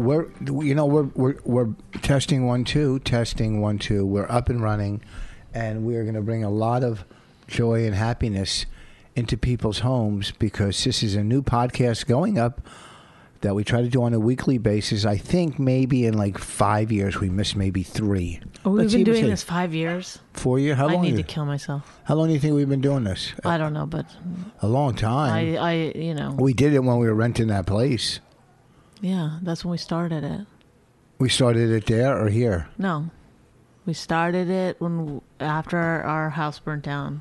We're you know we're we're we're testing one two, testing one two. We're up and running, and we are going to bring a lot of joy and happiness into people's homes because this is a new podcast going up that we try to do on a weekly basis. I think maybe in like five years we missed maybe three. Oh, we've Let's been doing this five years. four years. How I long? I need to kill myself. how long do you think we've been doing this? I don't know, but A long time. I, I, you know, we did it when we were renting that place. Yeah, that's when we started it. We started it there or here. No, we started it when after our house burnt down.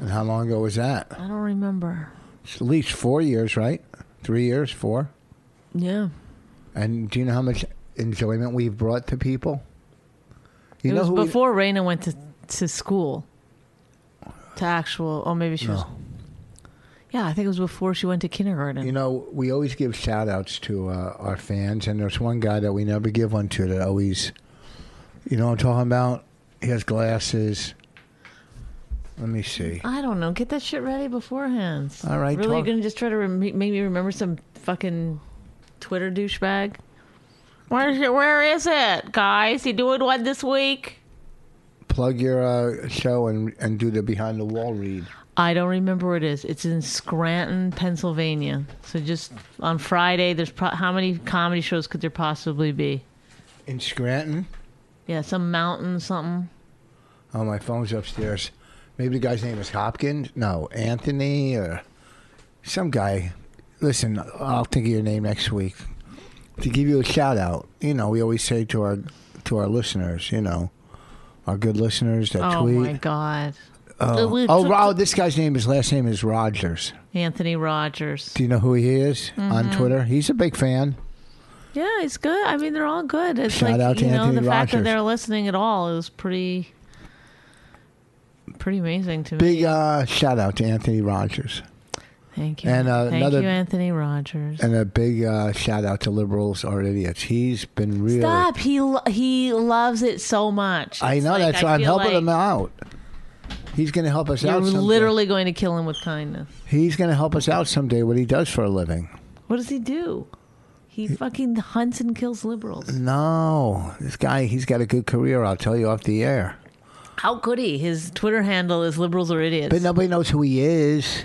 And how long ago was that? I don't remember. It's at least four years, right? Three years, four. Yeah, And do you know how much enjoyment we've brought to people? You it know was who we- before Raina went to to school. To actual, oh, maybe she was. Yeah, I think it was before she went to kindergarten. you know, we always give shout outs to uh, our fans, and there's one guy that we never give one to that always, you know what I'm talking about? He has glasses. Let me see. I don't know. Get that shit ready beforehand. All right, Really, talk- you're gonna just try to rem- make me remember some fucking Twitter douchebag? Where's it? Where is it, guys? You doing one this week? Plug your uh, show and and do the behind the wall read. I don't remember where it is. It's in Scranton, Pennsylvania. So just on Friday, there's pro- how many comedy shows could there possibly be? In Scranton? Yeah, some mountain, something. Oh, my phone's upstairs. Maybe the guy's name is Hopkins? No, Anthony or some guy. Listen, I'll think of your name next week to give you a shout out. You know, we always say to our to our listeners, you know, our good listeners that Oh tweet. Oh my God, Oh, oh, this guy's name, his last name is Rogers. Anthony Rogers. Do you know who he is on Mm-hmm. Twitter? He's a big fan. Yeah, he's good. I mean, they're all good. It's Shout like out to you know Anthony the fact that Rogers. they're listening at all is pretty, pretty amazing to me. Big uh, shout out to Anthony Rogers. Thank you. and, uh, Thank another- you, Anthony Rogers. And a big uh, shout out to liberals are idiots. He's been really. Stop. He lo- he loves it so much. I It's know like, that's why I'm feel helping like him out. He's going to help us You're out. Someday. literally going to kill him with kindness. He's going to help us out someday. What he does for a living? What does he do? He fucking hunts and kills liberals. No, this guy. He's got a good career. I'll tell you off the air. How could he? His Twitter handle is liberals or idiots. But nobody knows who he is.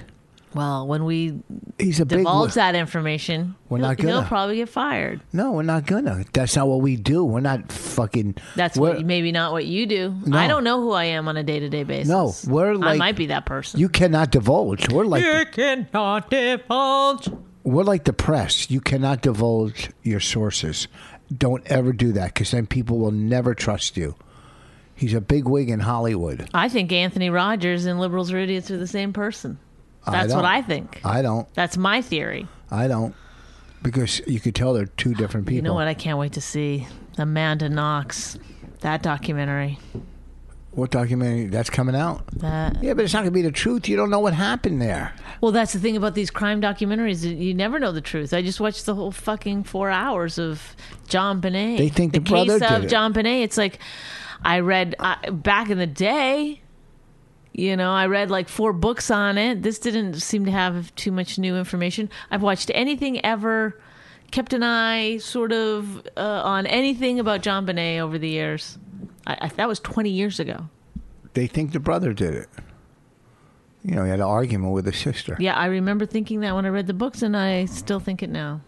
Well, when we He's a big. divulge that information, We're he'll, not gonna. he'll probably get fired. No, we're not gonna. That's not what we do. We're not fucking. That's what, maybe not what you do. No. I don't know who I am on a day to day basis. No, we're like I like- might be that person. You cannot divulge. We're like you cannot divulge. we're like the press. You cannot divulge your sources. Don't ever do that because then people will never trust you. He's a big wig in Hollywood. I think Anthony Rogers and liberals or idiots are the same person. That's what. I think. I don't. That's my theory. I don't. Because you could tell they're two different people. You know what? I can't wait to see Amanda Knox. That documentary. What documentary that's coming out? That Yeah, but it's not going to be the truth. You don't know what happened there. well, that's the thing about these crime documentaries. You never know the truth. I just watched the whole fucking four hours of JonBenét. They think the case brother of did it. JonBenét. It's like I read uh, back in the day. You know, I read like four books on it. This didn't seem to have too much new information. I've watched anything ever, kept an eye sort of uh, on anything about JonBenét over the years. I, I, that was 20 years ago. They think the brother did it. You know, he had an argument with his sister. Yeah, I remember thinking that when I read the books, and I still think it now.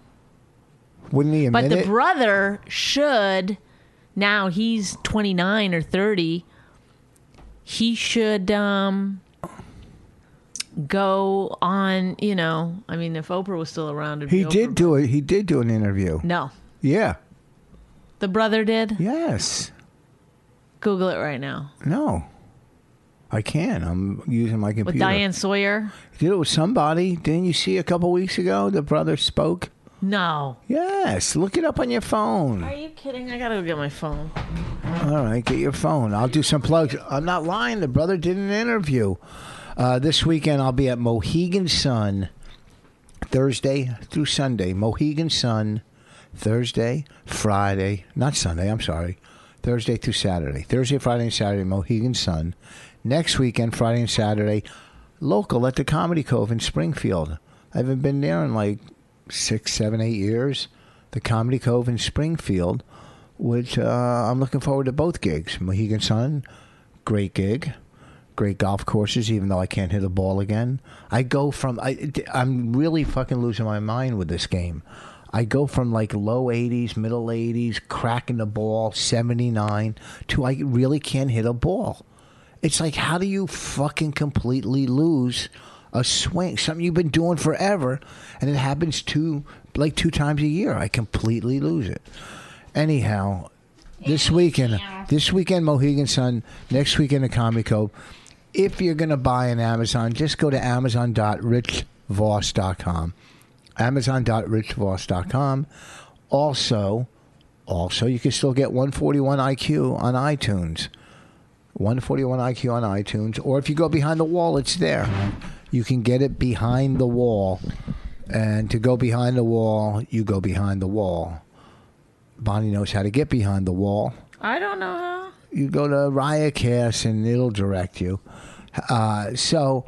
Wouldn't he admit But the it? brother should, now he's 29 or 30, he should um, go on. You know, I mean, if Oprah was still around, it'd He be did Oprah. do it. He did do an interview. No, Yeah. the brother did. Yes. Google it right now No. I can. I'm using my computer. with Diane Sawyer. He did it with somebody. Didn't you see a couple weeks ago? The brother spoke. No, Yes. Look it up on your phone. are you kidding? I gotta go get my phone. All right, get your phone. I'll do some plugs. I'm not lying. The brother did an interview. Uh, this weekend, I'll be at Mohegan Sun Thursday through Sunday. Mohegan Sun Thursday, Friday, not Sunday, I'm sorry. Thursday through Saturday. Thursday, Friday, and Saturday, Mohegan Sun. Next weekend, Friday and Saturday, local at the Comedy Cove in Springfield. I haven't been there in like six, seven, eight years. The Comedy Cove in Springfield, which uh, I'm looking forward to both gigs. Mohegan Sun, great gig, great golf courses. Even though I can't hit a ball again, I go from I, I'm really fucking losing my mind with this game. I go from like low 80s, middle 80s, cracking the ball, 79, to I really can't hit a ball. It's like, how do you fucking completely lose a swing? Something you've been doing forever, and it happens two, like two times a year. I completely lose it. Anyhow, this weekend, this weekend, Mohegan Sun. Next weekend, at Comedy Cove. If you're gonna buy an Amazon, just go to amazon.richvoss.com. Amazon.richvoss.com. Also, also, you can still get 141 IQ on iTunes. 141 IQ on iTunes, or if you go behind the wall, it's there. You can get it behind the wall, and to go behind the wall, you go behind the wall. Bonnie knows how to get behind the wall. I don't know how. You go to Riotcast, and it'll direct you. Uh, so,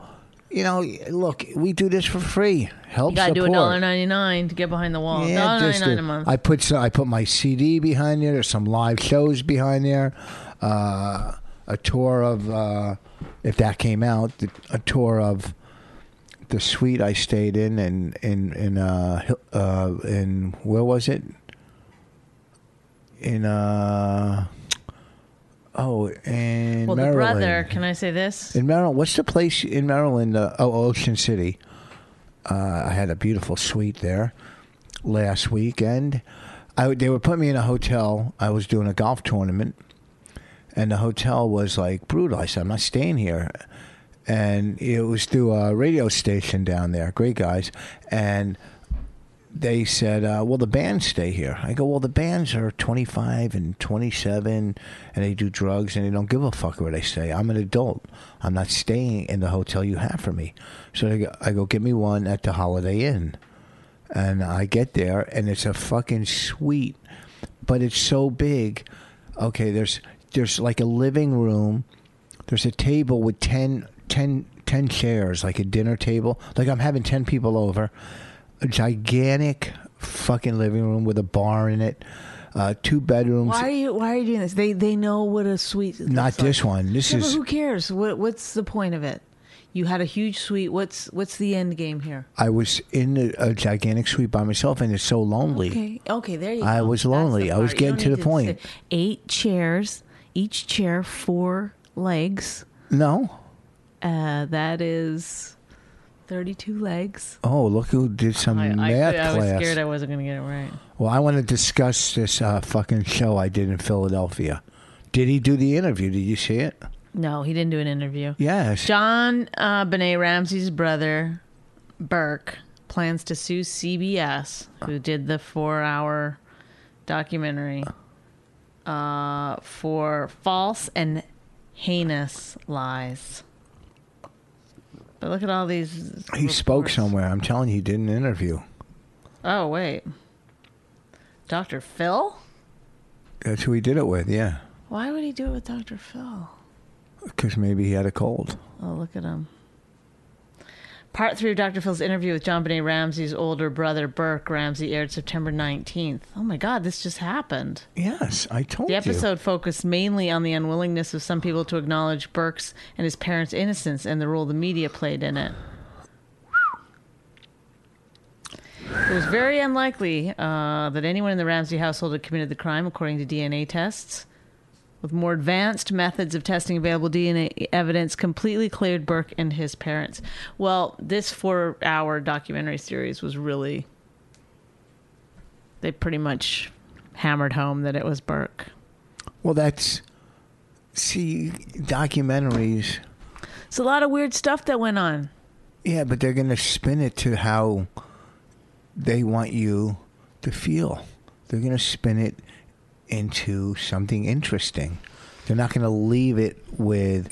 you know, look, we do this for free. Help You gotta do a dollar ninety nine to get behind the wall. Yeah, Dollar ninety just nine a month. I put some, I put my CD behind there. There's some live shows behind there. Uh, a tour of uh, if that came out, a tour of the suite I stayed in and in in uh, uh, in where was it? In uh oh in well, the Maryland. brother. Can I say this? In Maryland, what's the place in Maryland? Uh, oh, Ocean City. Uh, I had a beautiful suite there last weekend. I, they would put me in a hotel. I was doing a golf tournament, and the hotel was like brutal. I said, I'm not staying here. And it was through a radio station down there. Great guys. And they said, uh, "Well, the bands stay here." I go, "Well, the bands are 25 and 27, and they do drugs, and they don't give a fuck where they stay. I'm an adult. I'm not staying in the hotel you have for me." So go, I go, "Give me one at the Holiday Inn," and I get there, and it's a fucking suite, but it's so big. Okay, there's there's like a living room. There's a table with 10, 10, 10 chairs, like a dinner table. Like I'm having 10 people over. A gigantic fucking living room with a bar in it. Uh, two bedrooms. Why are you Why are you doing this? They They know what a suite. Not like. this one. This Yeah, is. who cares? What What's the point of it? You had a huge suite. What's What's the end game here? I was in a, a gigantic suite by myself, and it's so lonely. Okay. Okay. There you go. I was lonely. I was getting to the point. sit- Eight chairs. Each chair four legs. No. Uh, that is thirty-two legs. Oh, look who did some I, I, math I was class. scared I wasn't going to get it right. well, I want to discuss this uh, fucking show I did in Philadelphia. Did he do the interview? Did you see it? No, he didn't do an interview. Yes. John uh, Benet Ramsey's brother, Burke, plans to sue CBS, who did the four-hour documentary, uh, for false and heinous lies. But look at all these. He spoke somewhere. I'm telling you, he did an interview. Oh wait, Dr. Phil. That's who he did it with, yeah. Why would he do it with Dr. Phil? Because maybe he had a cold. Oh, look at him. Part three of Dr. Phil's interview with JonBenét Ramsey's older brother, Burke Ramsey, aired September 19th. Oh my God, this just happened. Yes, I told you. The you. episode focused mainly on the unwillingness of some people to acknowledge Burke's and his parents' innocence and the role the media played in it. It was very unlikely uh, that anyone in the Ramsey household had committed the crime, according to DNA tests. With more advanced methods of testing available DNA evidence, completely cleared Burke and his parents. Well, this four hour documentary series was really, they pretty much hammered home that it was Burke. Well, that's see documentaries. It's a lot of weird stuff that went on. Yeah, but they're going to spin it to how they want you to feel. They're going to spin it into something interesting. They're not going to leave it with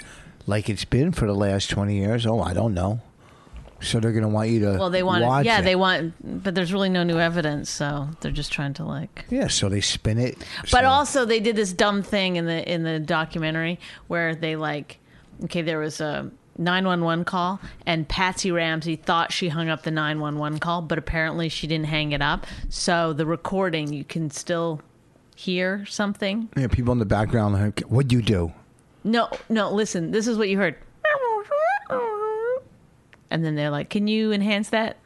like it's been for the last 20 years. Oh, I don't know. So they're going to want you to Well, they want, yeah, it. they want, but there's really no new evidence, so they're just trying to like. Yeah, so they spin it. But so- also, they did this dumb thing in the in the documentary where they like, okay, there was a 911 call, and Patsy Ramsey thought she hung up the 911 call, but apparently she didn't hang it up. So the recording, you can still hear something. yeah, people in the background, like, what'd you do? No, no, listen, this is what you heard. And then they're like, can you enhance that?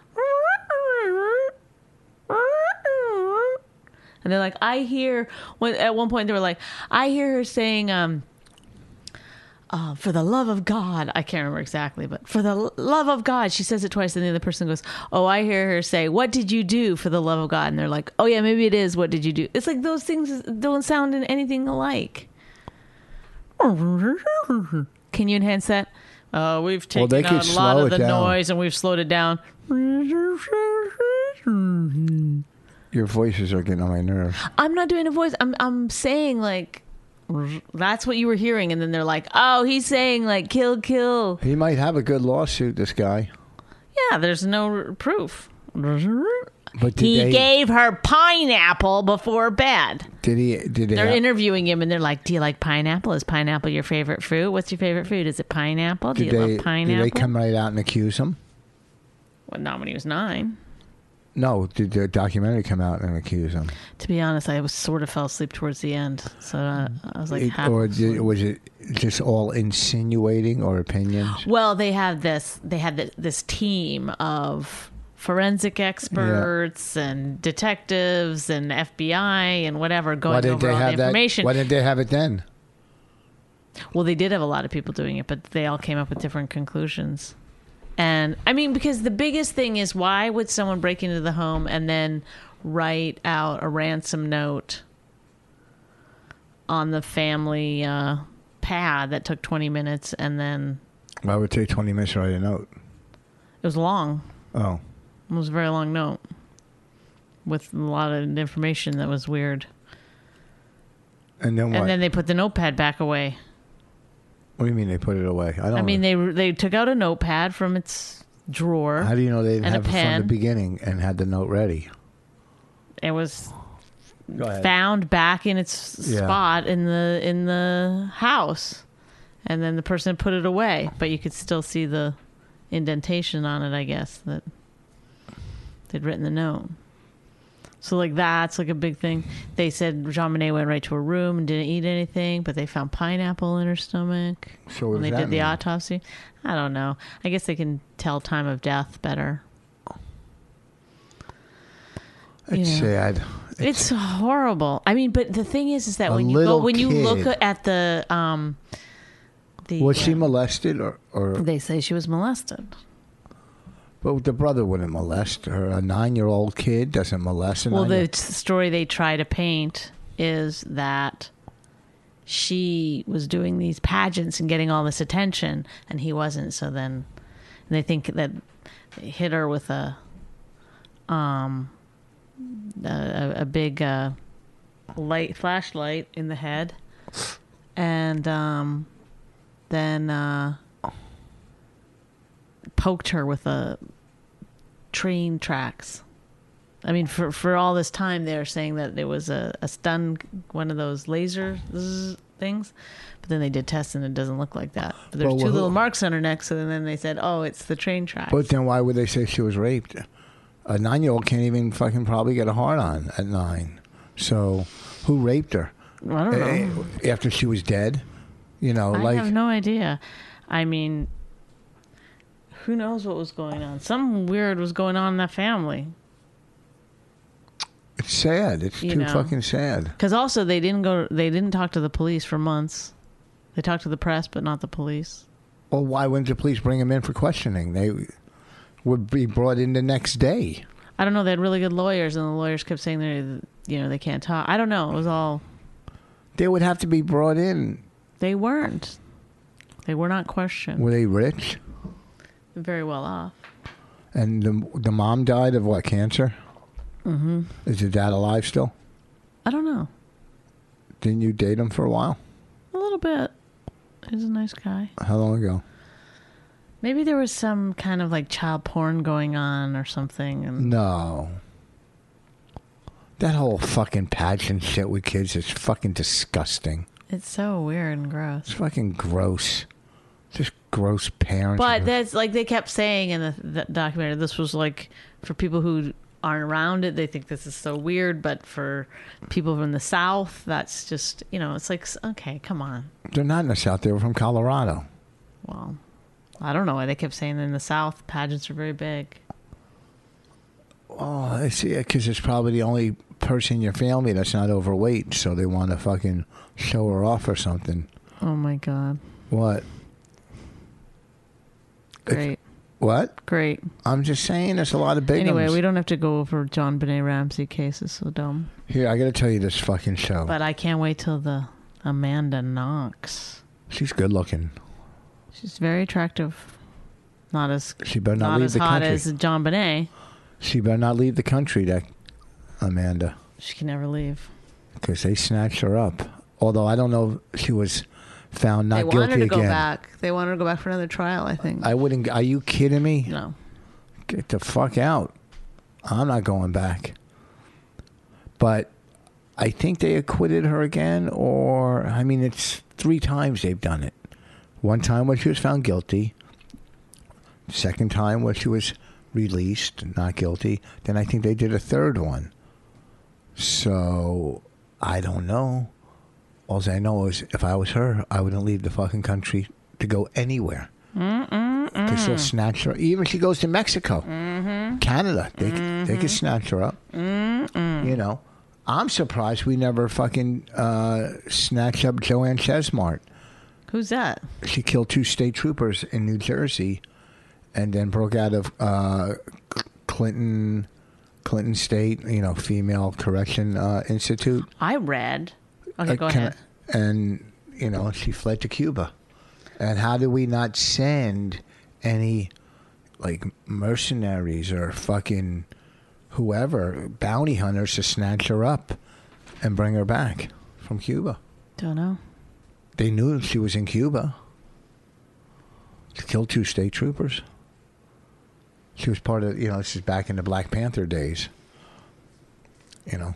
And they're like, I hear, when, at one point they were like, I hear her saying, um, uh, for the love of God, I can't remember exactly, but for the love of God, she says it twice, and the other person goes, "Oh, I hear her say, what did you do for the love of God?" And they're like, "Oh yeah, maybe it is. What did you do?" It's like those things don't sound in anything alike. Can you enhance that? Uh, we've taken they could out a lot of the down. noise and we've slowed it down. Your voices are getting on my nerves. I'm not doing a voice. I'm I'm saying like that's what you were hearing, and then they're like, "Oh, he's saying like kill, kill." He might have a good lawsuit, this guy. Yeah, there's no r- proof. But did He they, gave her pineapple before bed. did he did they They're have- interviewing him, and they're like, "Do you like pineapple? Is pineapple your favorite fruit? What's your favorite fruit? Is it pineapple? Do did you they, love pineapple?" did they come right out and accuse him? well, not when he was nine. No, did the documentary come out and accuse him? To be honest, I was sort of fell asleep towards the end, so uh, I was like, It- half or asleep. did, was it just all insinuating or opinions? Well, they had this. They had th- this team of forensic experts and detectives and FBI and whatever going Why didn't over they all the have that? information. Why didn't they have it then? Well, they did have a lot of people doing it, but they all came up with different conclusions. And I mean, because the biggest thing is why would someone break into the home and then write out a ransom note on the family uh, pad that took 20 minutes and then Why would it take twenty minutes to write a note? it was long. Oh, It was a very long note with a lot of information that was weird. and then what? And then they put the notepad back away. What do you mean they put it away? I don't. I mean, they they took out a notepad from its drawer. How do you know they didn't and a have it from the beginning and had the note ready? It was Go ahead. found back in its Yeah. spot in the in the house, and then the person put it away. But you could still see the indentation on it. I guess that they'd written the note. So like that's like a big thing. They said JonBenét went right to her room and didn't eat anything, but they found pineapple in her stomach So when they did the autopsy. I don't know. I guess they can tell time of death better. It's Yeah. sad. It's horrible. I mean, but the thing is, is that when you go when you look at the um, the was she uh, molested or, or they say she was molested. But the brother wouldn't molest her. A nine-year-old kid doesn't molest Well, the story they try to paint is that she was doing these pageants and getting all this attention, and he wasn't. So then, and they think that they hit her with a um a, a big uh, light flashlight in the head, and um then uh, poked her with a train tracks. I mean, for for all this time, they're saying that it was a, a stun, one of those laser zzz things, but then they did tests and it doesn't look like that. But there's Well, two who- little marks on her neck, so then they said, "Oh, it's the train tracks." but then why would they say she was raped? A nine-year-old can't even fucking probably get a hard on at nine. So, who raped her I don't know. After she was dead? You know, like I like have no idea. I mean, who knows what was going on? Something weird was going on in that family. It's sad. It's You too know. fucking sad. Because also they didn't go. They didn't talk to the police for months. They talked to the press, but not the police. Well, why wouldn't the police bring him in for questioning? They would be brought in the next day. I don't know. They had really good lawyers, and the lawyers kept saying they, you know, they can't talk. I don't know. It was all. They would have to be brought in. They weren't. They were not questioned. Were they rich? Very well off. And the the mom died of what cancer? Mm-hmm. Is your dad alive still? I don't know. Didn't you date him for a while? A little bit. He's a nice guy. How long ago? Maybe there was some kind of like child porn going on or something, and No. That whole fucking pageant shit with kids is fucking disgusting. it's so weird and gross. It's fucking gross. Gross parents. But that's like they kept saying in the, the documentary. This was like for people who aren't around it, they think this is so weird. But for people from the South, that's just you know, it's like okay, come on. They're not in the South. They were from Colorado. Well, I don't know why they kept saying in the South pageants are very big. Oh, I see. Because it's probably the only person in your family that's not overweight, so they want to fucking show her off or something. Oh my god, What? Great, What? great. I'm just saying, there's a lot of big Anyway, we don't have to go over JonBenét Ramsey case. It's so dumb. Here, I got to tell you this fucking show. But I can't wait till the Amanda Knox. She's good looking. She's very attractive. Not as She better not, not, leave as the hot country. as JonBenét. She better not leave the country, that Amanda, She can never leave. because they snatched her up. Although I don't know if she was found not they want guilty her to go back. They wanted to go back for another trial. I think. I wouldn't. Are you kidding me? no. Get the fuck out. I'm not going back. But I think they acquitted her again, or, I mean, it's three times they've done it. One time when she was found guilty, second time when she was released, not guilty. Then I think they did a third one. So I don't know. All I know is if I was her, I wouldn't leave the fucking country to go anywhere. Because they'll snatch her. Even if she goes to Mexico, Canada, they they could snatch her up. You know, I'm surprised we never fucking uh, snatched up Joanne Chesimard. Who's that? She killed two state troopers in New Jersey, and then broke out of uh, Clinton Clinton State, you know, female correction uh, institute. I read. Okay, go ahead. And you know, she fled to Cuba. And how do we not send any like mercenaries or fucking whoever bounty hunters to snatch her up and bring her back from Cuba? Don't know. They knew she was in Cuba. She killed two state troopers. She was part of, you know, this is back in the Black Panther days. You know.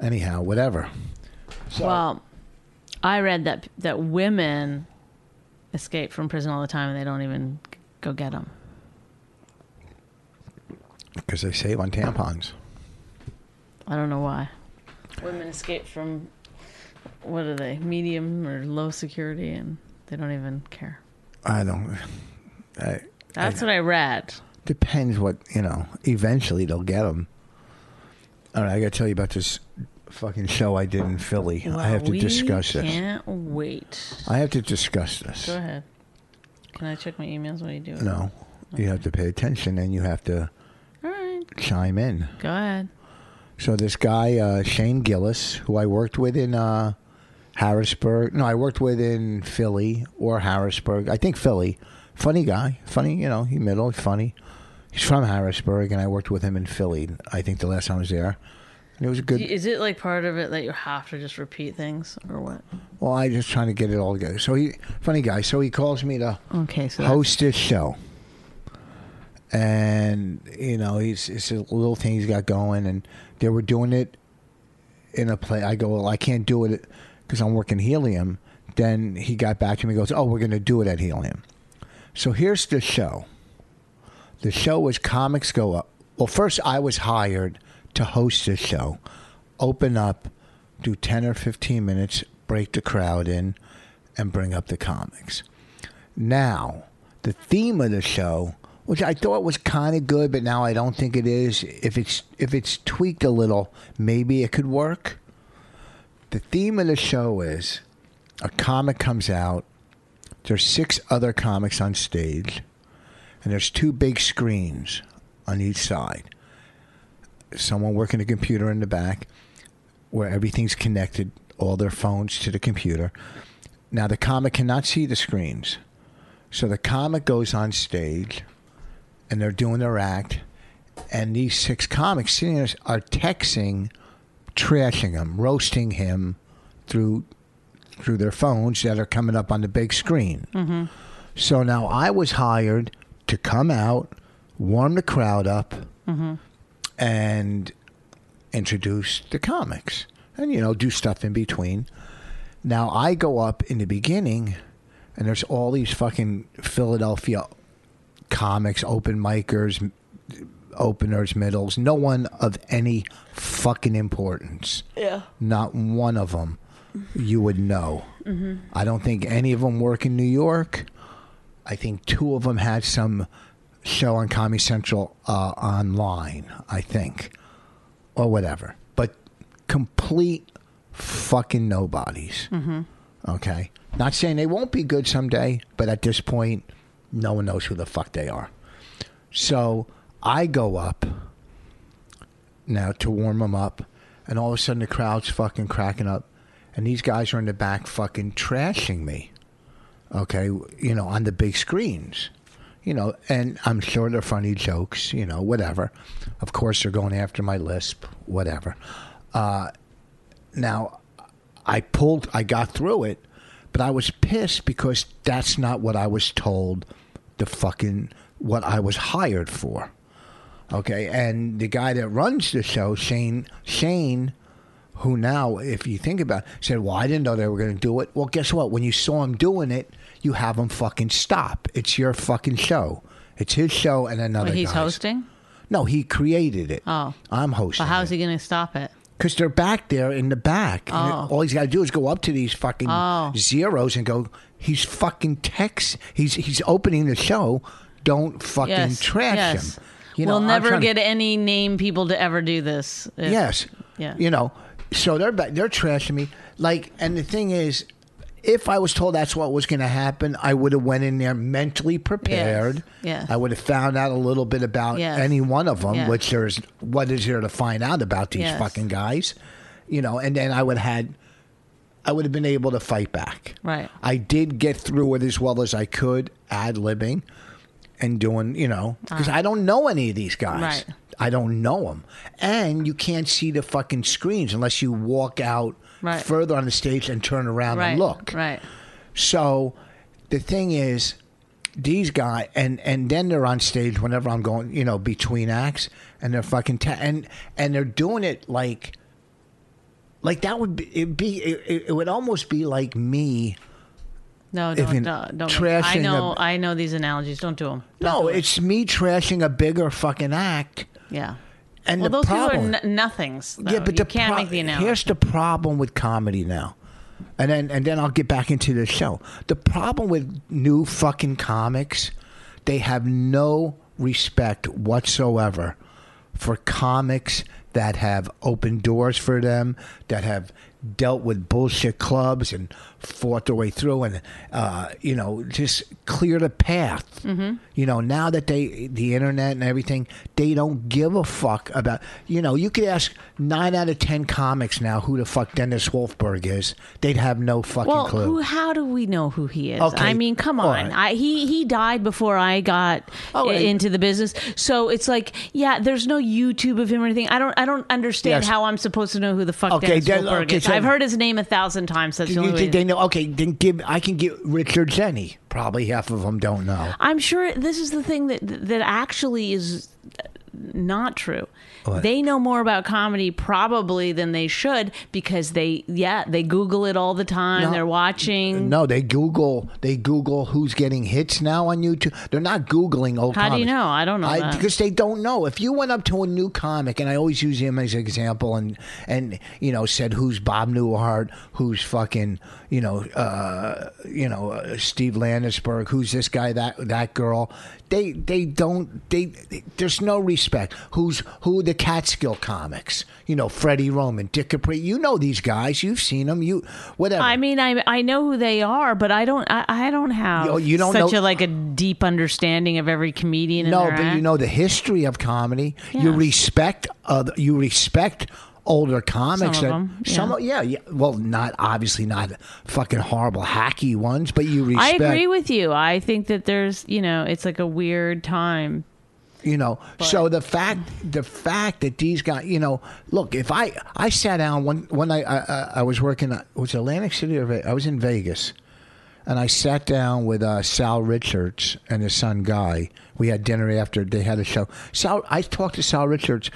Anyhow, whatever. Well, I read that that women escape from prison all the time and they don't even go get them. Because they save on tampons. I don't know why. Women escape from what are they? Medium or low security, and they don't even care. I don't. I, That's what I read. depends what you know. Eventually, they'll get them. All right, I got to tell you about this fucking show I did in Philly. I have to discuss this. I can't wait. I have to discuss this. Go ahead. Can I check my emails while you do it? No, you have to pay attention and you have to All right. chime in. Go ahead. So this guy uh, Shane Gillis, who I worked with in uh, Harrisburg. No, I worked with in Philly or Harrisburg. I think Philly. Funny guy. Funny, you know, he middle, funny. He's from Harrisburg, and I worked with him in Philly. I think the last time I was there, it was good. Is it like part of it that you have to just repeat things or what? Well, I just trying to get it all together. So he, funny guy. So he calls me to Okay, so host this show, and you know he's it's a little thing he's got going, and they were doing it in a play. I go, well, I can't do it because I'm working Helium. Then he got back to me, and goes, oh, we're going to do it at Helium. So here's the show. The show was Comics Go Up. Well, first I was hired to host this show, open up, do 10 or 15 minutes, break the crowd in, and bring up the comics. Now, the theme of the show which I thought was kind of good, but now I don't think it is. If it's if it's tweaked a little, maybe it could work. The theme of the show is a comic comes out. There's six other comics on stage, and there's two big screens on each side. Someone working the computer in the back, where everything's connected, all their phones to the computer. Now the comic cannot see the screens. So the comic goes on stage and they're doing their act, and these six comics sitting there are texting, trashing him, roasting him through through their phones that are coming up on the big screen. Mm-hmm. So now I was hired to come out, warm the crowd up, mm-hmm. And introduce the comics, and you know do stuff in between. Now I go up in the beginning, and there's all these fucking Philadelphia comics, open micers, openers, middles. No one of any fucking importance. Yeah. Not one of them you would know. Mm-hmm. I don't think any of them work in New York. I think two of them had some show on Comedy Central uh, online, I think, or whatever. But complete fucking nobodies. Okay? Not saying they won't be good someday, but at this point, no one knows who the fuck they are. So I go up now to warm them up, and all of a sudden the crowd's fucking cracking up, and these guys are in the back fucking trashing me. Okay, you know, on the big screens. You know, and I'm sure they're funny jokes, you know, whatever. Of course, they're going after my lisp, whatever. Uh, now, I pulled, I got through it, but I was pissed because that's not what I was told the fucking, what I was hired for. Okay, and the guy that runs the show, Shane, Shane, who now, if you think about it, said, Well, I didn't know they were going to do it. Well, guess what? When you saw him doing it, you have him fucking stop. It's your fucking show. It's his show and another But he's guy's. hosting. No, he created it. Oh. I'm hosting. But how's he going to stop it? Because they're back there in the back. Oh. all he's got to do is go up to these fucking Oh. zeros and go, he's fucking text. He's he's opening the show. Don't fucking Yes. trash yes. him. You know, we'll I'm never trying to- get any name people to ever do this. If- Yes. Yeah. You know, so they're they're trashing me. Like, and the thing is, if I was told that's what was going to happen, I would have went in there mentally prepared. Yes. I would have found out a little bit about Yes. any one of them, Yeah. which there's what is there to find out about these Yes. fucking guys, you know, and then I would have had. I would have been able to fight back. Right. I did get through it as well as I could, ad libbing and doing, you know, ah. because I don't know any of these guys. Right. I don't know them. And you can't see the fucking screens unless you walk out Right. further on the stage and turn around Right. and look. Right. So the thing is, these guys, and and then they're on stage whenever I'm going, you know, between acts, and they're fucking ta- and and they're doing it like, like that would be it be it, it would almost be like me. No, don't, in don't, don't. I know, a- I know these analogies. Don't do them. No, it's me trashing a bigger fucking act. yeah. And well, those problem, people are n- nothings. yeah, but you the can't pro- make the analogy. here's the problem with comedy now, and then and then I'll get back into the show. The problem with new fucking comics, they have no respect whatsoever for comics that have opened doors for them, that have dealt with bullshit clubs and fought their way through, and uh, you know just cleared a path. Mm-hmm. You know now that they the internet and everything, they don't give a fuck about. You know you could ask nine out of ten comics now who the fuck Dennis Wolfberg is. They'd have no fucking well, clue. who? How do we know who he is? Okay, I mean, come on. right. I, he he died before I got Oh, into the business, so it's like, yeah, there's no YouTube of him or anything. I don't I don't understand Yes. how I'm supposed to know who the fuck Okay, Dennis then- Wolfberg okay, is. so- I've heard his name a thousand times. That's the only way. Know? Okay, then give. I can give Richard Jeni. Probably half of them don't know. I'm sure this is the thing that that actually is not true. What? They know more about comedy probably than they should because they yeah, they google it all the time. No. They're watching. No, they Google. They Google who's getting hits now on YouTube. They're not Googling old. How do you know? I don't know that. because they don't know. If you went up to a new comic, and I always use him as an example, and and you know said who's Bob Newhart, who's fucking you know uh, you know uh, Steve Landesberg, who's this guy, that that girl. They they don't they, they- there's no respect. Who's who? The Catskill comics. You know, Freddie Roman, Dick Capri. You know these guys. You've seen them. You whatever. I mean, I I know who they are, but I don't I, I don't have You- you don't such know- a like a deep understanding of every comedian. no, but you know the history of comedy. You respect. Uh, you respect older comics. Some of that- yeah. Some, yeah, yeah. Well, not obviously not fucking horrible hacky ones, but you respect. I agree with you. I think that there's you know it's like a weird time. You know, so the fact the fact that these guys, you know, look, if I I sat down one one night I I, I was working at- was Atlantic City or I was in Vegas, and I sat down with uh, Sal Richards and his son Guy. We had dinner after they had a show. Sal, I talked to Sal Richards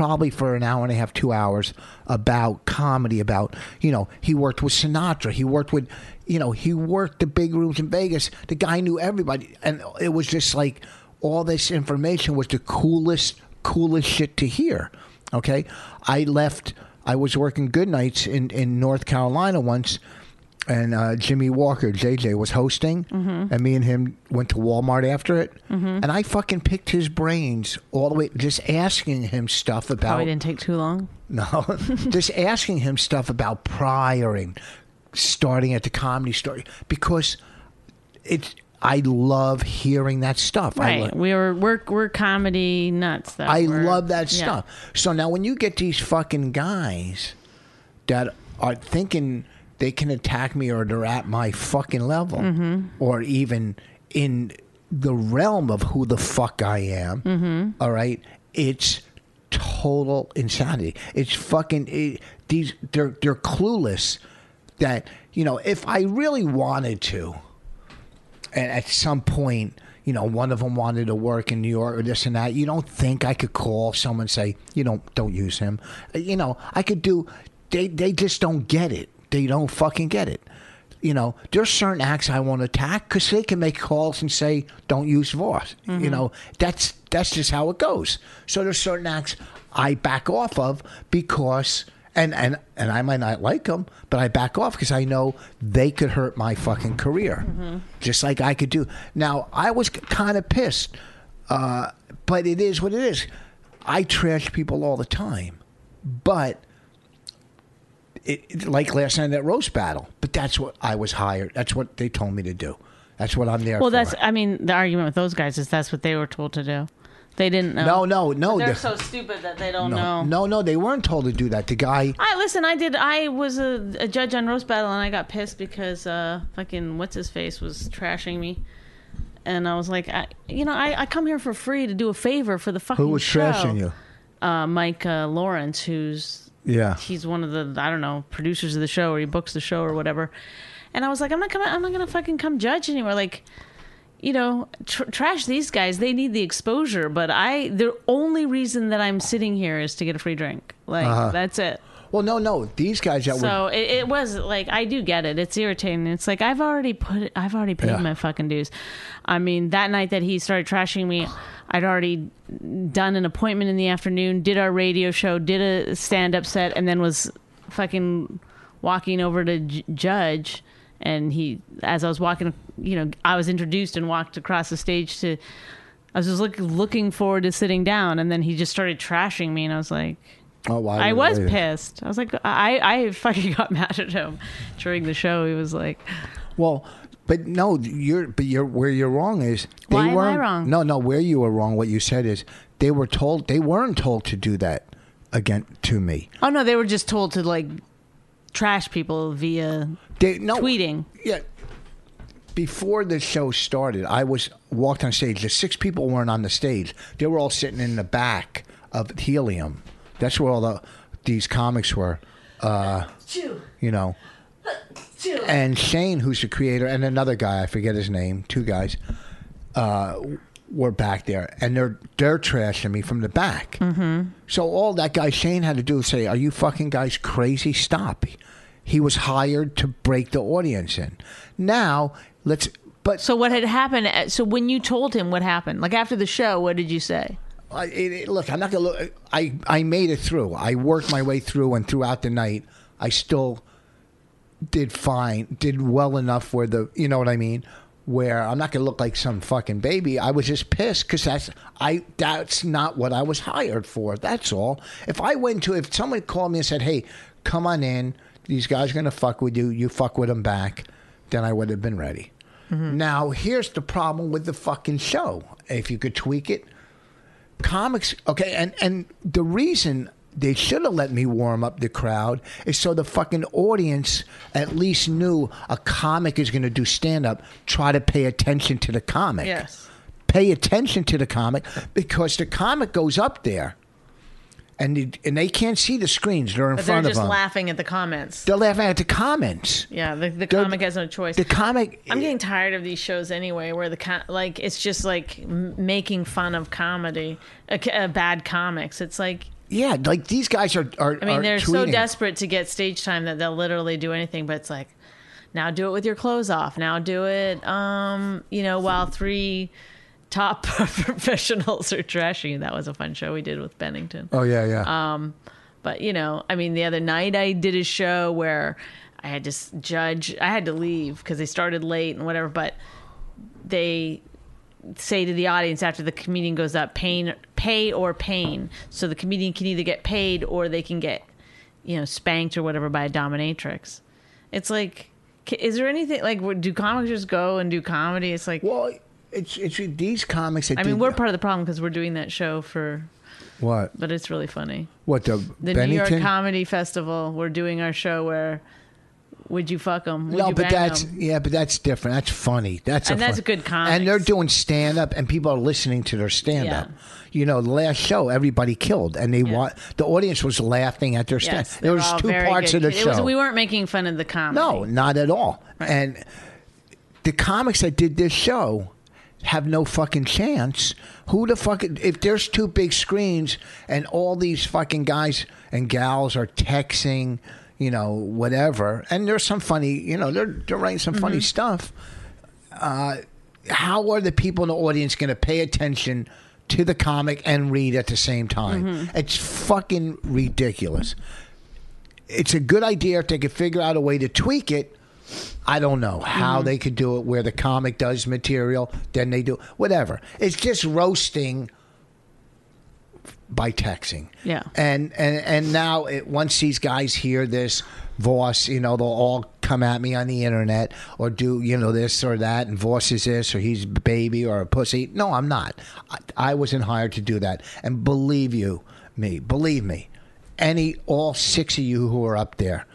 probably for an hour and a half, two hours about comedy. About you know, he worked with Sinatra. He worked with, you know, he worked the big rooms in Vegas. The guy knew everybody, and it was just like all this information was the coolest, coolest shit to hear. Okay, I left. I was working good nights in in North Carolina once and uh, Jimmie Walker, JJ, was hosting, Mm-hmm. and me and him went to Walmart after it, and I fucking picked his brains all the way, just asking him stuff about Probably didn't take too long. no, just asking him stuff about Pryor and starting at the comedy store because it's. I love hearing that stuff. I Right. lo- we were we're we're comedy nuts though. I We're- love that yeah. stuff. So now when you get these fucking guys that are thinking they can attack me or they're at my fucking level Mm-hmm. or even in the realm of who the fuck I am, Mm-hmm. all right, it's total insanity. It's fucking it, these they're they're clueless that you know if I really wanted to and at some point, you know, one of them wanted to work in New York or this and that. You don't think I could call someone and say, you know, don't use him. Uh, You know, I could do. They they just don't get it. They don't fucking get it. You know, there's certain acts I want to attack because they can make calls and say, "Don't use Voss." You know, that's that's just how it goes. So there's certain acts I back off of because, and and and I might not like them, but I back off because I know they could hurt my fucking career, just like I could do. Now I was kind of pissed, uh, but it is what it is. I trash people all the time, but it, it- like last night at roast battle. But that's what I was hired. That's what they told me to do. That's what I'm there for. Well, for. that's I mean the argument with those guys is that's what they were told to do. They didn't know. no, no, no. They're the- so stupid that they don't no, know. no, no. They weren't told to do that. The guy. I listen. I did. I was a, a judge on roast battle, and I got pissed because uh, fucking what's his face was trashing me, and I was like, I, you know, I, I come here for free to do a favor for the fucking Who was show. trashing you? Uh, Mike uh, Lawrence, who's Yeah. he's one of the I don't know producers of the show, or he books the show or whatever. And I was like, I'm not coming. I'm not gonna fucking come judge anymore. Like, you know, tr- trash these guys. They need the exposure. But I, the only reason that I'm sitting here is to get a free drink. Like Uh-huh. that's it. Well, no, no. These guys that were. So it, it was like I do get it. It's irritating. It's like I've already put. I've already paid Yeah. my fucking dues. I mean, that night that he started trashing me, I'd already done an appointment in the afternoon, did our radio show, did a stand up set, and then was fucking walking over to J- Judge. And he, as I was walking, you know, I was introduced and walked across the stage to. I was just look, looking forward to sitting down, and then he just started trashing me, and I was like, oh, why I was pissed. I was like, I, I fucking got mad at him during the show. He was like, Well, but no, you're but you're where you're wrong is they Why am I weren't wrong? No, no, where you were wrong. What you said is they were told they weren't told to do that again to me. oh no, they were just told to like trash people via They no tweeting. Yeah. Before the show started, I was walked on stage. The six people weren't on the stage. They were all sitting in the back of Helium. That's where all the these comics were. Uh, you know. And Shane, who's the creator, and another guy, I forget his name, two guys, uh, were back there, and they're they're trashing me from the back. Mm-hmm. So all that guy Shane had to do was say, "Are you fucking guys crazy? Stop." He was hired to break the audience in. Now let's. But So what had happened? uh, So when you told him what happened, like after the show, what did you say? I, it, it- look, I'm not gonna look. I I made it through. I worked my way through, and throughout the night, I still did fine, did well enough where the you know what I mean, where I'm not going to look like some fucking baby. I was just pissed because that's I that's not what I was hired for. That's all. If I went to if someone called me and said, "Hey, come on in. These guys are going to fuck with you. You fuck with them back," then I would have been ready. Mm-hmm. Now here's the problem with the fucking show. If you could tweak it, comics okay and and the reason they should have let me warm up the crowd is so the fucking audience at least knew a comic is going to do stand up try to pay attention to the comic Yes. pay attention to the comic because the comic goes up there and they, and they can't see the screens they're in But they're front of just laughing at the comments. they're laughing at the comments Yeah, the, the comic has no choice. the comic I'm getting tired of these shows anyway, where the like it's just like making fun of comedy, uh, uh, bad comics. It's like yeah like these guys are, are I mean are they're so desperate to get stage time that they'll literally do anything. But it's like now do it with your clothes off. Now do it, um, you know, while three top professionals are trashing you. That was a fun show we did with Bennington. oh yeah yeah Um, But you know, I mean, the other night I did a show where I had to judge. I had to leave because they started late and whatever. But they say to the audience after the comedian goes up, "Pain, pay or pain." So the comedian can either get paid or they can get, you know, spanked or whatever by a dominatrix. It's like, is there anything like? Do comics just go and do comedy? It's like, well it's it's these comics that I mean, we're part of the problem because we're doing that show for. what But it's really funny. what the, the Bennington? New York Comedy Festival. We're doing our show where would you fuck them? Would no, you but bang that's 'em? yeah, but that's different. That's funny. That's And a that's fun- good comics. And they're doing stand up, and people are listening to their stand up. Yeah. You know, the last show, everybody killed, and they want the audience was laughing at their stand. yes, there was all two very parts good. of the show. was- we weren't making fun of the comedy. no, not at all. And the comics that did this show have no fucking chance. Who the fuck? If there's two big screens and all these fucking guys and gals are texting, you know, whatever, and there's some funny, you know, they're they're writing some Mm-hmm. funny stuff. Uh, how are the people in the audience going to pay attention to the comic and read at the same time? Mm-hmm. It's fucking ridiculous. It's a good idea if they could figure out a way to tweak it. I don't know how Mm-hmm. they could do it where the comic does material, then they do whatever. It's just roasting by texting. Yeah. And and and now it, once these guys hear this Voss, you know, they'll all come at me on the internet or do you know this or that, and Voss is this or he's a baby or a pussy. No, I'm not. I, I wasn't hired to do that. And believe you me, believe me, any all six of you who are up there,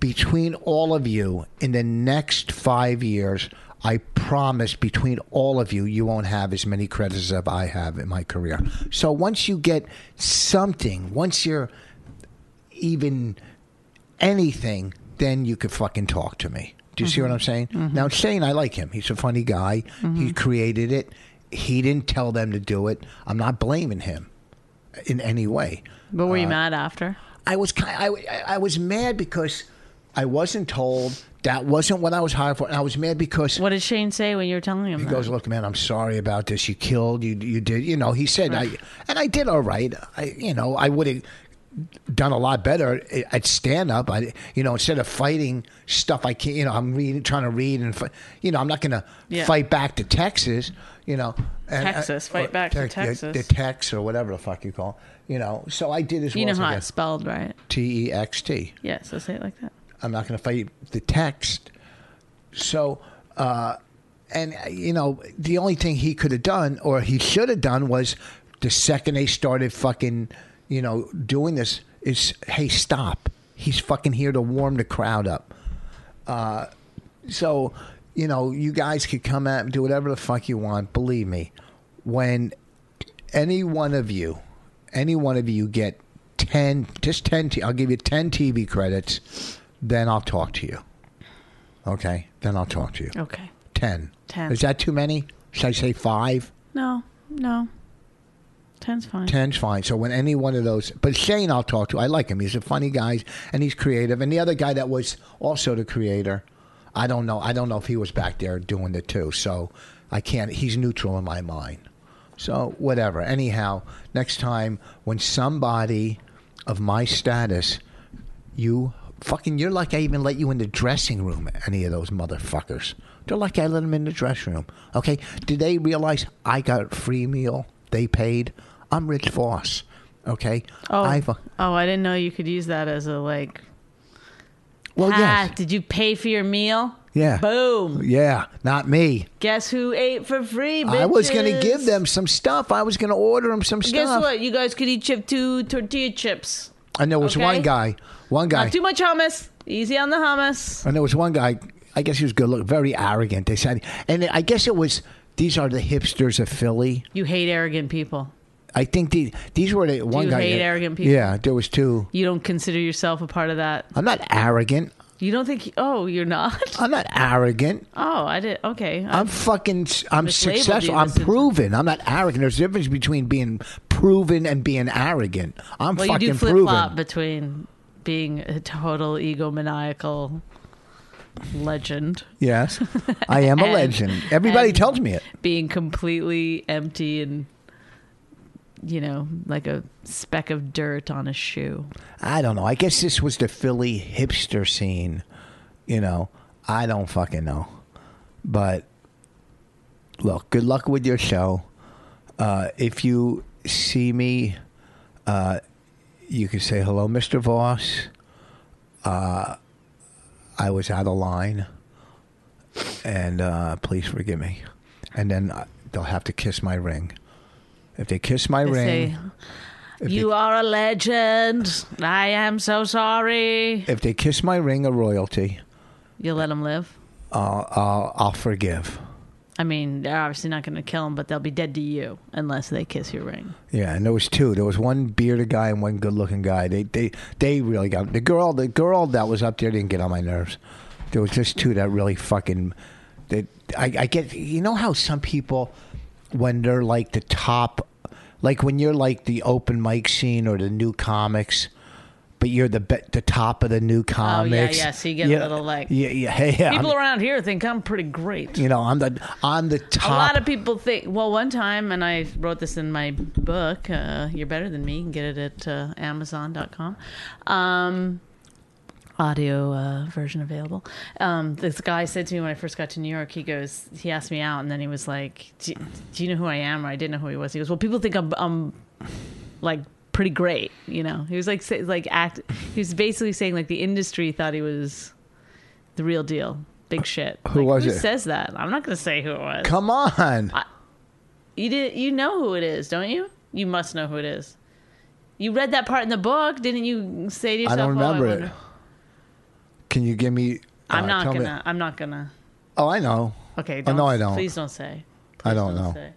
between all of you in the next five years, I promise between all of you, you won't have as many credits as I have in my career. So once you get something, once you're even anything, then you could fucking talk to me. Do you see what mm-hmm. I'm saying? Mm-hmm. Now, Shane, I like him. He's a funny guy. He mm-hmm. created it. He didn't tell them to do it. I'm not blaming him in any way. But were you Uh, mad after? I was kind I, I was mad because I wasn't told that wasn't what I was hired for, and I was mad because What did Shane say when you were telling him he that? goes, "Look, man, I'm sorry about this. You killed, you you did, you know." He said, "I and I did all right. I you know I would have." Done a lot better at stand up. I, you know, instead of fighting stuff, I can't. You know, I'm reading, trying to read, and fi- you know, I'm not going to Yeah. fight back to Texas. You know, and, uh, Texas, fight or back to Tex- the- Texas. The, Tex or whatever the fuck you call. it, You know, so I did as you well know as how I it's spelled, right? T E X T. Yeah, so say it like that. I'm not going to fight the text. So, uh, and you know, the only thing he could have done, or he should have done, was the second they started fucking, you know, doing this, is hey, stop. He's fucking here to warm the crowd up. Uh, so, you know, you guys could come out and do whatever the fuck you want. Believe me, when any one of you, any one of you get 10, just 10, t- I'll give you 10 TV credits, then I'll talk to you. Okay? Then I'll talk to you. Okay. 10. 10. Is that too many? Should I say five? No, no. Ten's fine. Ten's fine. So when any one of those, but Shane, I'll talk to. I like him. He's a funny guy, and he's creative. And the other guy that was also the creator, I don't know. I don't know if he was back there doing it too. So I can't. He's neutral in my mind. So whatever. Anyhow, next time when somebody of my status, you Fucking, you're like I even let you in the dressing room. Any of those motherfuckers. They're like I let them in the dressing room. Okay. Did they realize I got a free meal? They paid. I'm Rich Voss. Okay. Oh, I've, uh, oh, I didn't know you could use that as a like. well, ah, yes. did you pay for your meal? Yeah. Boom. Yeah. Not me. Guess who ate for free? I was going to give them some stuff. I was going to order them some stuff. Guess what? You guys could each have two tortilla chips. And there was Okay. one guy. One guy. Not too much hummus. Easy on the hummus. And there was one guy, I guess he was good Look, very arrogant. They said, and I guess it was, these are the hipsters of Philly. You hate arrogant people. I think the, these were the one guy. you guy. hate arrogant people? Yeah, there was two. You don't consider yourself a part of that. I'm not arrogant. You don't think? Oh, you're not. I'm not arrogant. Oh, I did. Okay. I'm fucking, I'm successful. I'm proven. I'm not arrogant. There's a difference between being proven and being arrogant. I'm well, you do flip proven. flop between being a total egomaniacal legend, Yes, I am a And- legend. Everybody tells me it. being completely empty and you know like a speck of dirt on a shoe. I don't know. I guess this was the Philly hipster scene. You know, I don't fucking know. But look, good luck with your show. Uh, if you see me, uh, you can say hello, Mr. Voss. Uh, I was out of line, and uh, please forgive me. And then uh, they'll have to kiss my ring. If they kiss my They ring, say, if "You they- are a legend. I am so sorry." if they kiss my ring of royalty, You let them live. uh, I'll, I'll forgive. I mean, they're obviously not going to kill them, but they'll be dead to you unless they kiss your ring. Yeah, and there was two. There was one bearded guy and one good-looking guy. They they they really got the girl. The girl that was up there didn't get on my nerves. There was just two that really fucking. That I, I get. You know how some people, when they're like the top, like when you're like the open mic scene or the new comics. But you're the be- the top of the new comics. Oh, yeah, yeah. so you get a little, like- yeah yeah hey, yeah. People I'm- around here think I'm pretty great. you know I'm the I'm the top. A lot of people think. Well, one time, and I wrote this in my book. Uh, You're better than me. You can get it at uh, Amazon.com. Um, audio uh, version available. Um, this guy said to me when I first got to New York. He goes. He asked me out, and then he was like, "Do, do you know who I am?" Or I didn't know who he was. He goes, "Well, people think I'm, I'm like." Pretty great you know he was like say, like act he was basically saying like the industry thought he was the real deal big shit Who Like, was who it? says that i'm not gonna say who it was Come on. you did. You know who it is, don't you? You must know who it is. You read that part in the book, didn't you? Say to yourself, I don't "Oh, remember it. Can you give me? I'm uh, not gonna. I'm not gonna. Oh, I know. Okay. Oh, Don't, no, I don't. Please don't say. I Please don't know. say.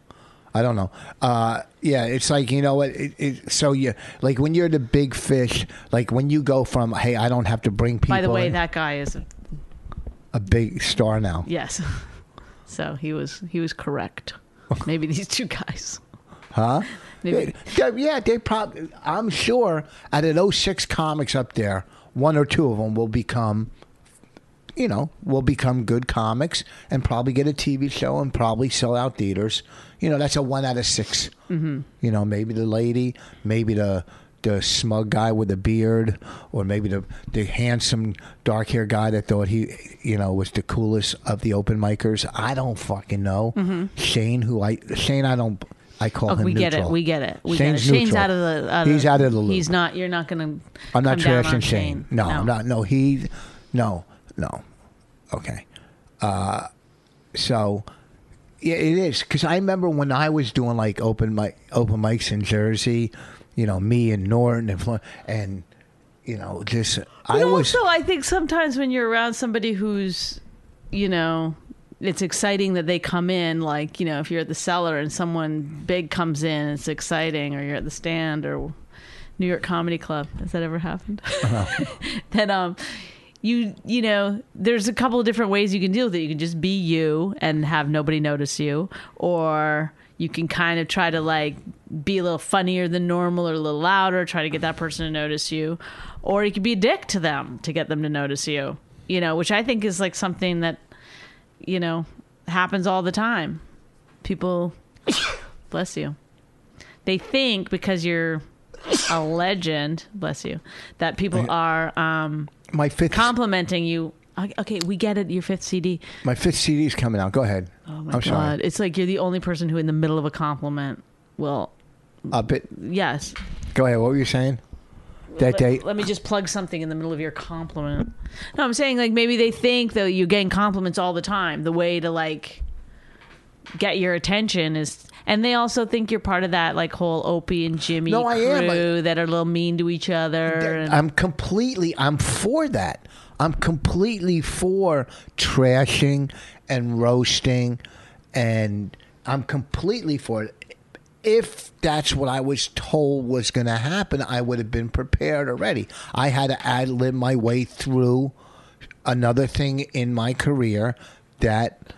I don't know. Uh, yeah, it's like you know what? It, it, so you like when you're the big fish, like when you go from hey, I don't have to bring people. By the way, in," that guy is a big star now. yes. so he was he was correct. Maybe these two guys. Huh? Maybe. They- they- yeah, they probably. I'm sure out of those six comics up there, one or two of them will become, you know, will become good comics and probably get a TV show and probably sell out theaters. You know, that's a one out of 6 Mm-hmm. You know, maybe the lady, maybe the the smug guy with the beard, or maybe the the handsome dark hair guy that thought he, you know, was the coolest of the open micers. I don't fucking know. Shane, who I Shane, I don't. I call Mm-hmm. Oh, him we get it. We get it. We Shane's get it. Shane's neutral. out of the. Out He's of, out of the loop. He's not. You're not going to. I'm not come down on trashing Shane. No, I'm not. No, he. No, no. Okay. Uh, so, yeah, it is because I remember when I was doing like open mic, open mics in Jersey. You know, me and Norton and Flo- and you know, just I But was. also, I think sometimes when you're around somebody who's, you know, it's exciting that they come in. Like, you know, if you're at the cellar and someone big comes in, it's exciting. Or you're at the stand or New York Comedy Club. Has that ever happened? that um, you you know, there's a couple of different ways you can deal with it. You can just be you and have nobody notice you, or you can kind of try to like be a little funnier than normal or a little louder, try to get that person to notice you, or you could be a dick to them to get them to notice you. You know, which I think is like something that you know happens all the time. People, bless you. They think because you're a legend, bless you, that people are um, my fifth complimenting you. Okay, we get it. Your fifth CD. my fifth CD is coming out. Go ahead. Oh my I'm god! sorry. It's like you're the only person who, in the middle of a compliment, will Up it. yes. Go ahead. What were you saying? That Let, date. let me just plug something in the middle of your compliment. No, I'm saying like maybe they think that you're getting compliments all the time. The way to like get your attention is, and they also think you're part of that like whole Opie and Jimmy No, I crew am. I- that are a little mean to each other. And, I'm completely. I'm for that. I'm completely for trashing and roasting, and I'm completely for it. If that's what I was told was going to happen, I would have been prepared already. I had to ad lib my way through another thing in my career that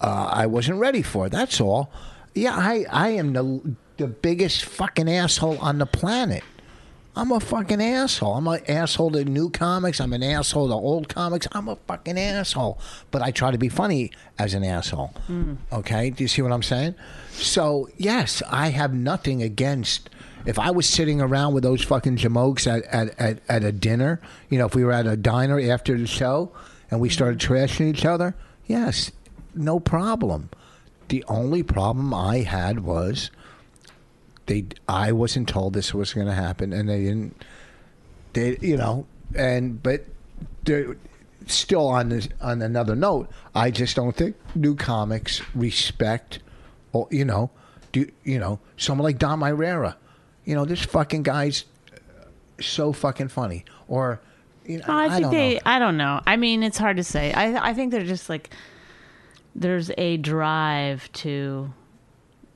uh, I wasn't ready for. That's all. Yeah, I, I am the the biggest fucking asshole on the planet. I'm a fucking asshole. I'm an asshole to new comics. I'm an asshole to old comics. I'm a fucking asshole. But I try to be funny as an asshole. Hmm. Okay? Do you see what I'm saying? So, yes, I have nothing against. If I was sitting around with those fucking jamokes at, at, at, at a dinner, you know, if we were at a diner after the show and we started trashing each other, yes, no problem. The only problem I had was they I wasn't told this was going to happen, and they didn't. They, you know, and but still on this on another note. I just don't think new comics respect, or you know, do you know someone like Dom Irrera? You know, this fucking guy's so fucking funny, or. You know, I I think don't they. know. I don't know. I mean, it's hard to say. I I think they're just like there's a drive to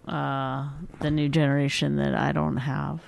uh, the new generation that I don't have.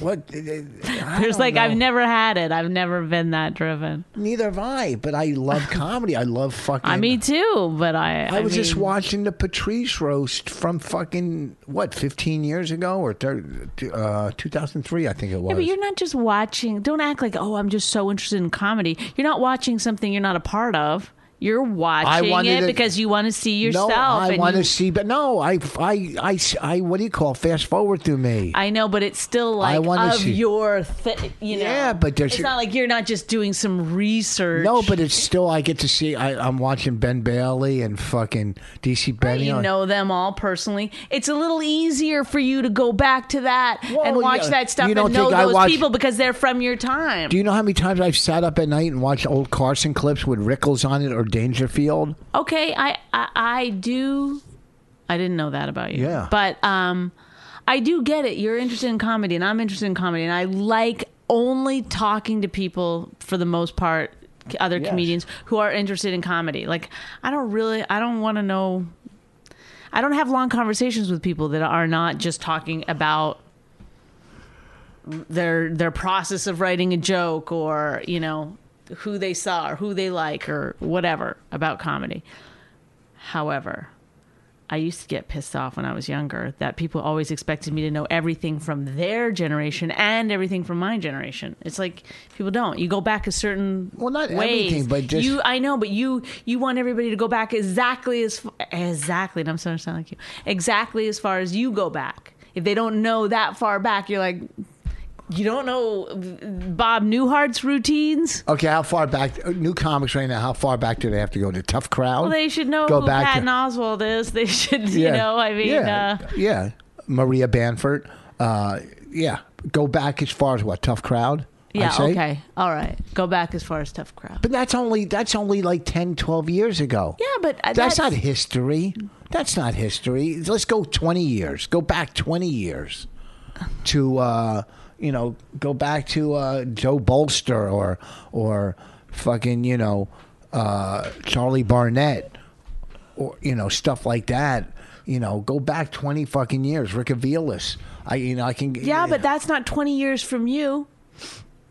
What? There's like I've never. had it. I've never been that driven. Neither have I, but I love comedy. I love fucking. I me too, but I. I was just watching the Patrice roast from fucking what, fifteen years ago or uh, two thousand three, I think it was. Yeah, but you're not just watching. Don't act like oh, I'm just so interested in comedy. You're not watching something you're not a part of. You're watching it because you want to see yourself. No, I want you- to see, but no, I, I, I, I, what do you call fast forward through me? I know, but it's still like wanna of see- your, thi- you know. Yeah, but there's- it's not like you're not just doing some research. no, but it's still I get to see. I, I'm watching Ben Bailey and fucking DC Benny. you know them all personally. It's a little easier for you to go back to that and watch yeah. that stuff and know those watch- people because they're from your time. Do you know how many times I've sat up at night and watched old Carson clips with Rickles on it or Dangerfield? okay, I, I I do. I didn't know that about you. Yeah. but um, I do get it. You're interested in comedy, and I'm interested in comedy, and I like only talking to people for the most part, other Yes. comedians who are interested in comedy. Like I don't really, I don't want to know. I don't have long conversations with people that are not just talking about their their process of writing a joke or you know who they saw or who they like or whatever about comedy. However, I used to get pissed off when I was younger that people always expected me to know everything from their generation and everything from my generation. It's like people don't. You go back a certain Well, not ways. everything, but just- you. I know, but you you want everybody to go back exactly as exactly. And I'm starting to sound like you. Exactly as far as you go back. If they don't know that far back, you're like, you don't know Bob Newhart's routines. Okay, how far back? New comics right now. How far back do they have to go? The tough crowd. Well, they should know Go who back to- Oswalt is. They should, you Yeah. know. I mean, yeah, uh, yeah. Maria Bamford. Uh, yeah, go back as far as what? Tough crowd. Yeah. Okay. All right. Go back as far as tough crowd. But that's only that's only like 10, 12 years ago. Yeah, but uh, That's, not history. That's not history. Let's go 20 years. Go back 20 years to, uh, you know, go back to uh, Joe Bolster or, or fucking, you know, uh, Charlie Barnett or, you know, stuff like that. You know, go back 20 fucking years. Rick Aviles. I, you know, I can. Yeah, but that's not 20 years from you.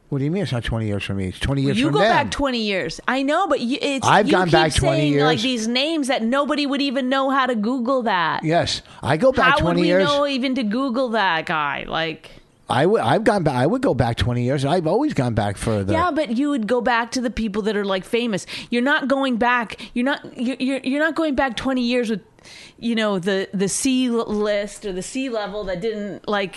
What do you mean it's not 20 years from me? It's 20 years You go them. back 20 years. I know, but you, it's I've you gone keep back 20 saying, like these names that nobody would even know how to Google that. Yes. I go back how 20 would we years. know even to Google that guy? Like, I would. I've gone back. I would go back twenty years. I've always gone back further. yeah, but you would go back to the people that are like famous. You're not going back. You're not. You're you're, you're not going back 20 years with, you know, the the C list or the C level that didn't like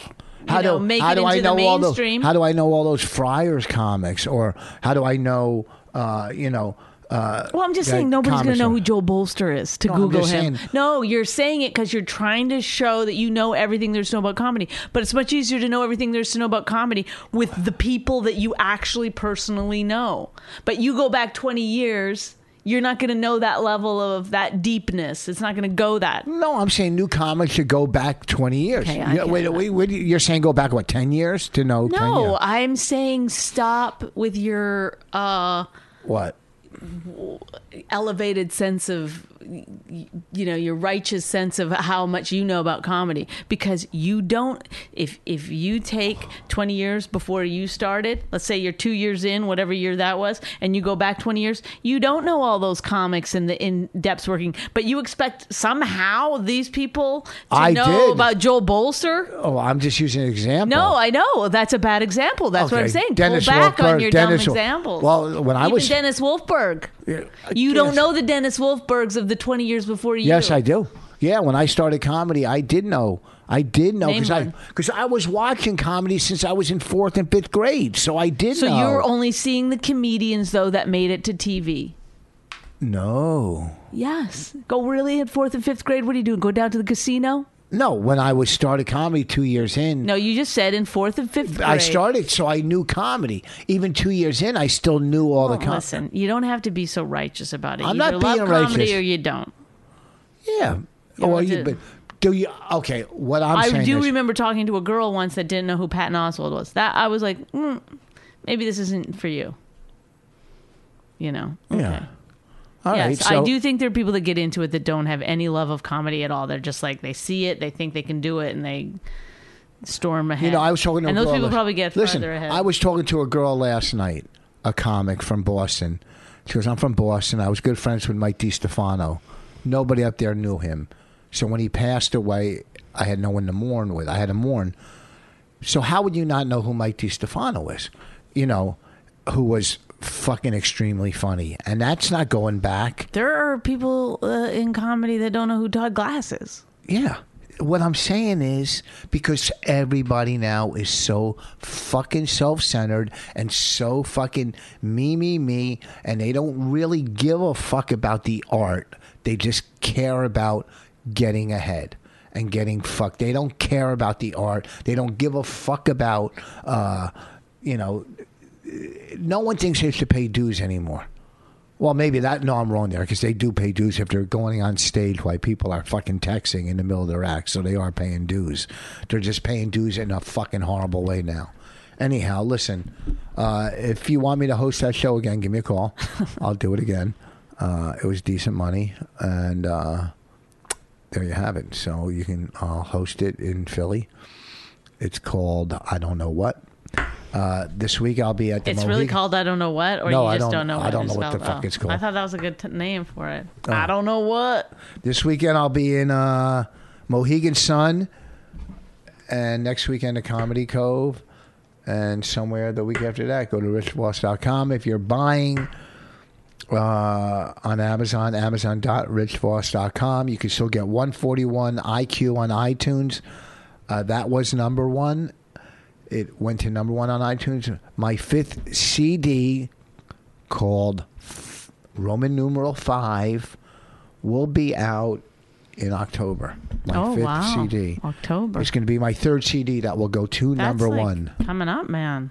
how know, do make how it do I into know the all those? mainstream. How do I know all those Friars comics, or how do I know? Uh, you know. Uh, Well, I'm just saying nobody's going to know who Joel Bolster is to No, Google him. saying- No, you're saying it because you're trying to show that you know everything there's to know about comedy. But it's much easier to know everything there's to know about comedy with the people that you actually personally know. But you go back 20 years, you're not going to know that level of that deepness. It's not going to go that. No, I'm saying new comics should go back 20 years. Okay, Yeah, wait, wait, wait, you're saying go back what 10 years to know? 10 No? I'm saying stop with your uh, what? Elevated sense of you know your righteous sense of how much you know about comedy because you don't if if you take 20 years before you started let's say you're 2 years in whatever year that was and you go back 20 years you don't know all those comics and the in depth working but you expect somehow these people to I know did. about Joel Bolster Oh, I'm just using an example. no, I know that's a bad example. That's what I'm saying. Dennis Pull back on your Dennis dumb examples. Well, when I Even was- Dennis Wolfberg, Yeah, you don't know the Dennis Wolfbergs of the 20 years before you. Yes, I do. Yeah, when I started comedy, I did know. I did know because I because I was watching comedy since I was in fourth and fifth grade. So I did So know. you're only seeing the comedians though that made it to TV. no, Yes. Go really at fourth and fifth grade. What are you doing? Go down to the casino? No. When I was started comedy two years in, No, you just said in fourth and fifth grade. I started, so I knew comedy. Even two years in, I still knew all Well, the comedy. listen, you don't have to be so righteous about it. I'm Either not love being comedy righteous. or you don't. Yeah. know, or it's you, a- but do you? Okay, what I'm I do is, remember talking to a girl once that didn't know who Patton Oswalt was. That I was like, mm, maybe this isn't for you. You know? Yeah. All right, yes, so I do think there are people that get into it that don't have any love of comedy at all. They're just like they see it, they think they can do it, and they storm ahead. You know, I was talking to and a those girl people last- probably get Listen, farther ahead. I was talking to a girl last night, a comic from Boston. She goes, "I'm from Boston. I was good friends with Mike DeStefano. Nobody up there knew him. So when he passed away, I had no one to mourn with. I had to mourn. So how would you not know who Mike DeStefano is? You know, who was fucking extremely funny, and that's not going back. there are people uh, in comedy that don't know who Todd Glass is. Yeah. What I'm saying is because everybody now is so fucking self centered and so fucking me, me, me, and they don't really give a fuck about the art. They just care about getting ahead and getting fucked. They don't care about the art. They don't give a fuck about, uh, you know, no one thinks they have to pay dues anymore. Well, maybe that. No, I'm wrong there because they do pay dues if they're going on stage while people are fucking texting in the middle of their act. So they are paying dues. They're just paying dues in a fucking horrible way now. Anyhow, listen. Uh, if you want me to host that show again, give me a call. I'll do it again. Uh, it was decent money, and uh, there you have it. So you can uh, host it in Philly. It's called I don't know what. Uh, this week I'll be at the. It's really called I don't know what, or No, you I just don't- don't, know. I What don't know what the fuck Oh, it's called. I thought that was a good t- name for it. Oh. I don't know what. This weekend I'll be in uh, Mohegan Sun, and next weekend at Comedy Cove, and somewhere the week after that, go to richvoss.com. If you're buying uh, on Amazon, amazon.richvoss.com, you can still get 141 IQ on iTunes. Uh, that was number one. It went to number one on iTunes. My fifth CD called Roman numeral 5 will be out in October. My oh fifth wow, CD. October. It's going to be my third CD that will go to That's number like one. coming up, man.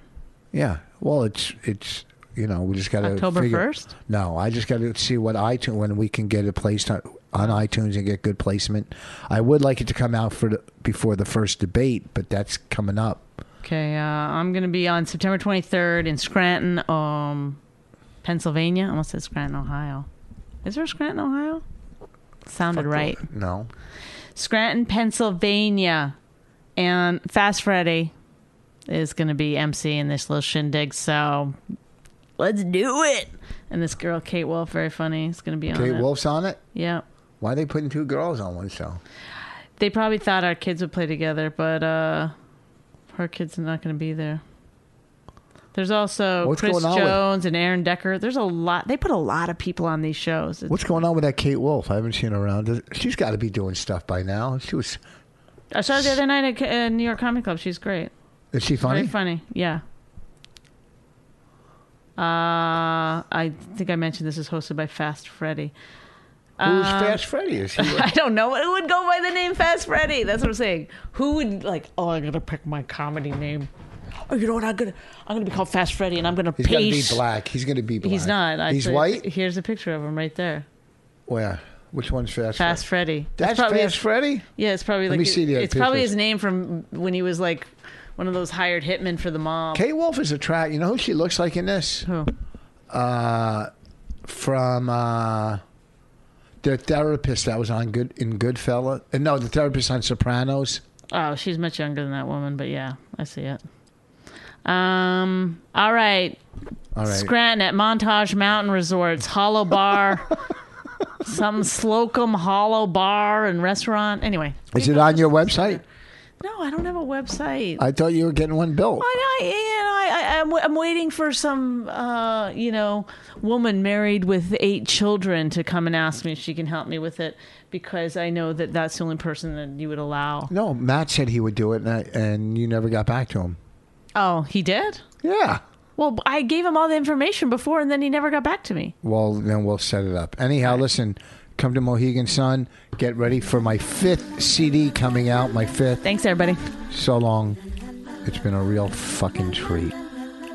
Yeah. Well, it's it's you know we just got to October 1st? No, I just got to see what iTunes when we can get it placed on, on iTunes and get good placement. I would like it to come out for the, before the first debate, but that's coming up. Okay, uh, I'm gonna be on September 23rd in Scranton, um, Pennsylvania. I almost said Scranton, Ohio. Is there a Scranton, Ohio? Sounded right. No. Scranton, Pennsylvania, and Fast Freddy is going to be MC in this little shindig. So let's do it. And this girl, Kate Wolf, very funny, is going to be on Kate it. Wolf's on it. Yeah. Why are they putting two girls on one show? They probably thought our kids would play together, but uh, her kids are not going to be there. There's also What's Chris going on with- Jones and Aaron Decker. There's a lot. They put a lot of people on these shows. It's- What's going on with that Kate Wolf? I haven't seen her around. She's got to be doing stuff by now. She was I saw her the other night at uh, New York Comedy Club. She's great. Is she funny? Very funny. Yeah. Uh, I think I mentioned this is hosted by Fast Freddy. Who's Fast Freddy? Is he? I don't know who would go by the name Fast Freddy. That's what I'm saying. Who would like? Oh, I'm gonna pick my comedy name. Oh, you know what? I'm gonna I'm gonna be called Fast Freddy, and I'm gonna He's gonna be black. He's gonna be black. He's not. I He's white. Here's a picture of him right there. Where? Which one's Fast? Fast Freddy. That's probably Fast Freddy. Yeah, it's probably Let like me see the it's probably his name from when he was like one of those hired hitmen for the mob. Kate Wolf is a track. You know who she looks like in this? Who? Uh, from uh, the therapist that was on Good in Goodfella. Uh, no, the therapist on Sopranos. Oh, she's much younger than that woman, but yeah, I see it. Um. All right. All right. Scranton at Montage Mountain Resorts, Hollow Bar, some Slocum Hollow Bar and Restaurant. Anyway, Is it on your website? no, I don't have a website. I thought you were getting one built. I, I, I'm, I'm waiting for some, uh, you know, woman married with eight children to come and ask me if she can help me with it because I know that that's the only person that you would allow. No, Matt said he would do it, and, I, and you never got back to him. Oh, he did? Yeah. Well, I gave him all the information before and then he never got back to me. Well, then we'll set it up. Anyhow, listen, come to Mohegan Sun. Get ready for my fifth CD coming out. My fifth. Thanks, everybody. So long. It's been a real fucking treat.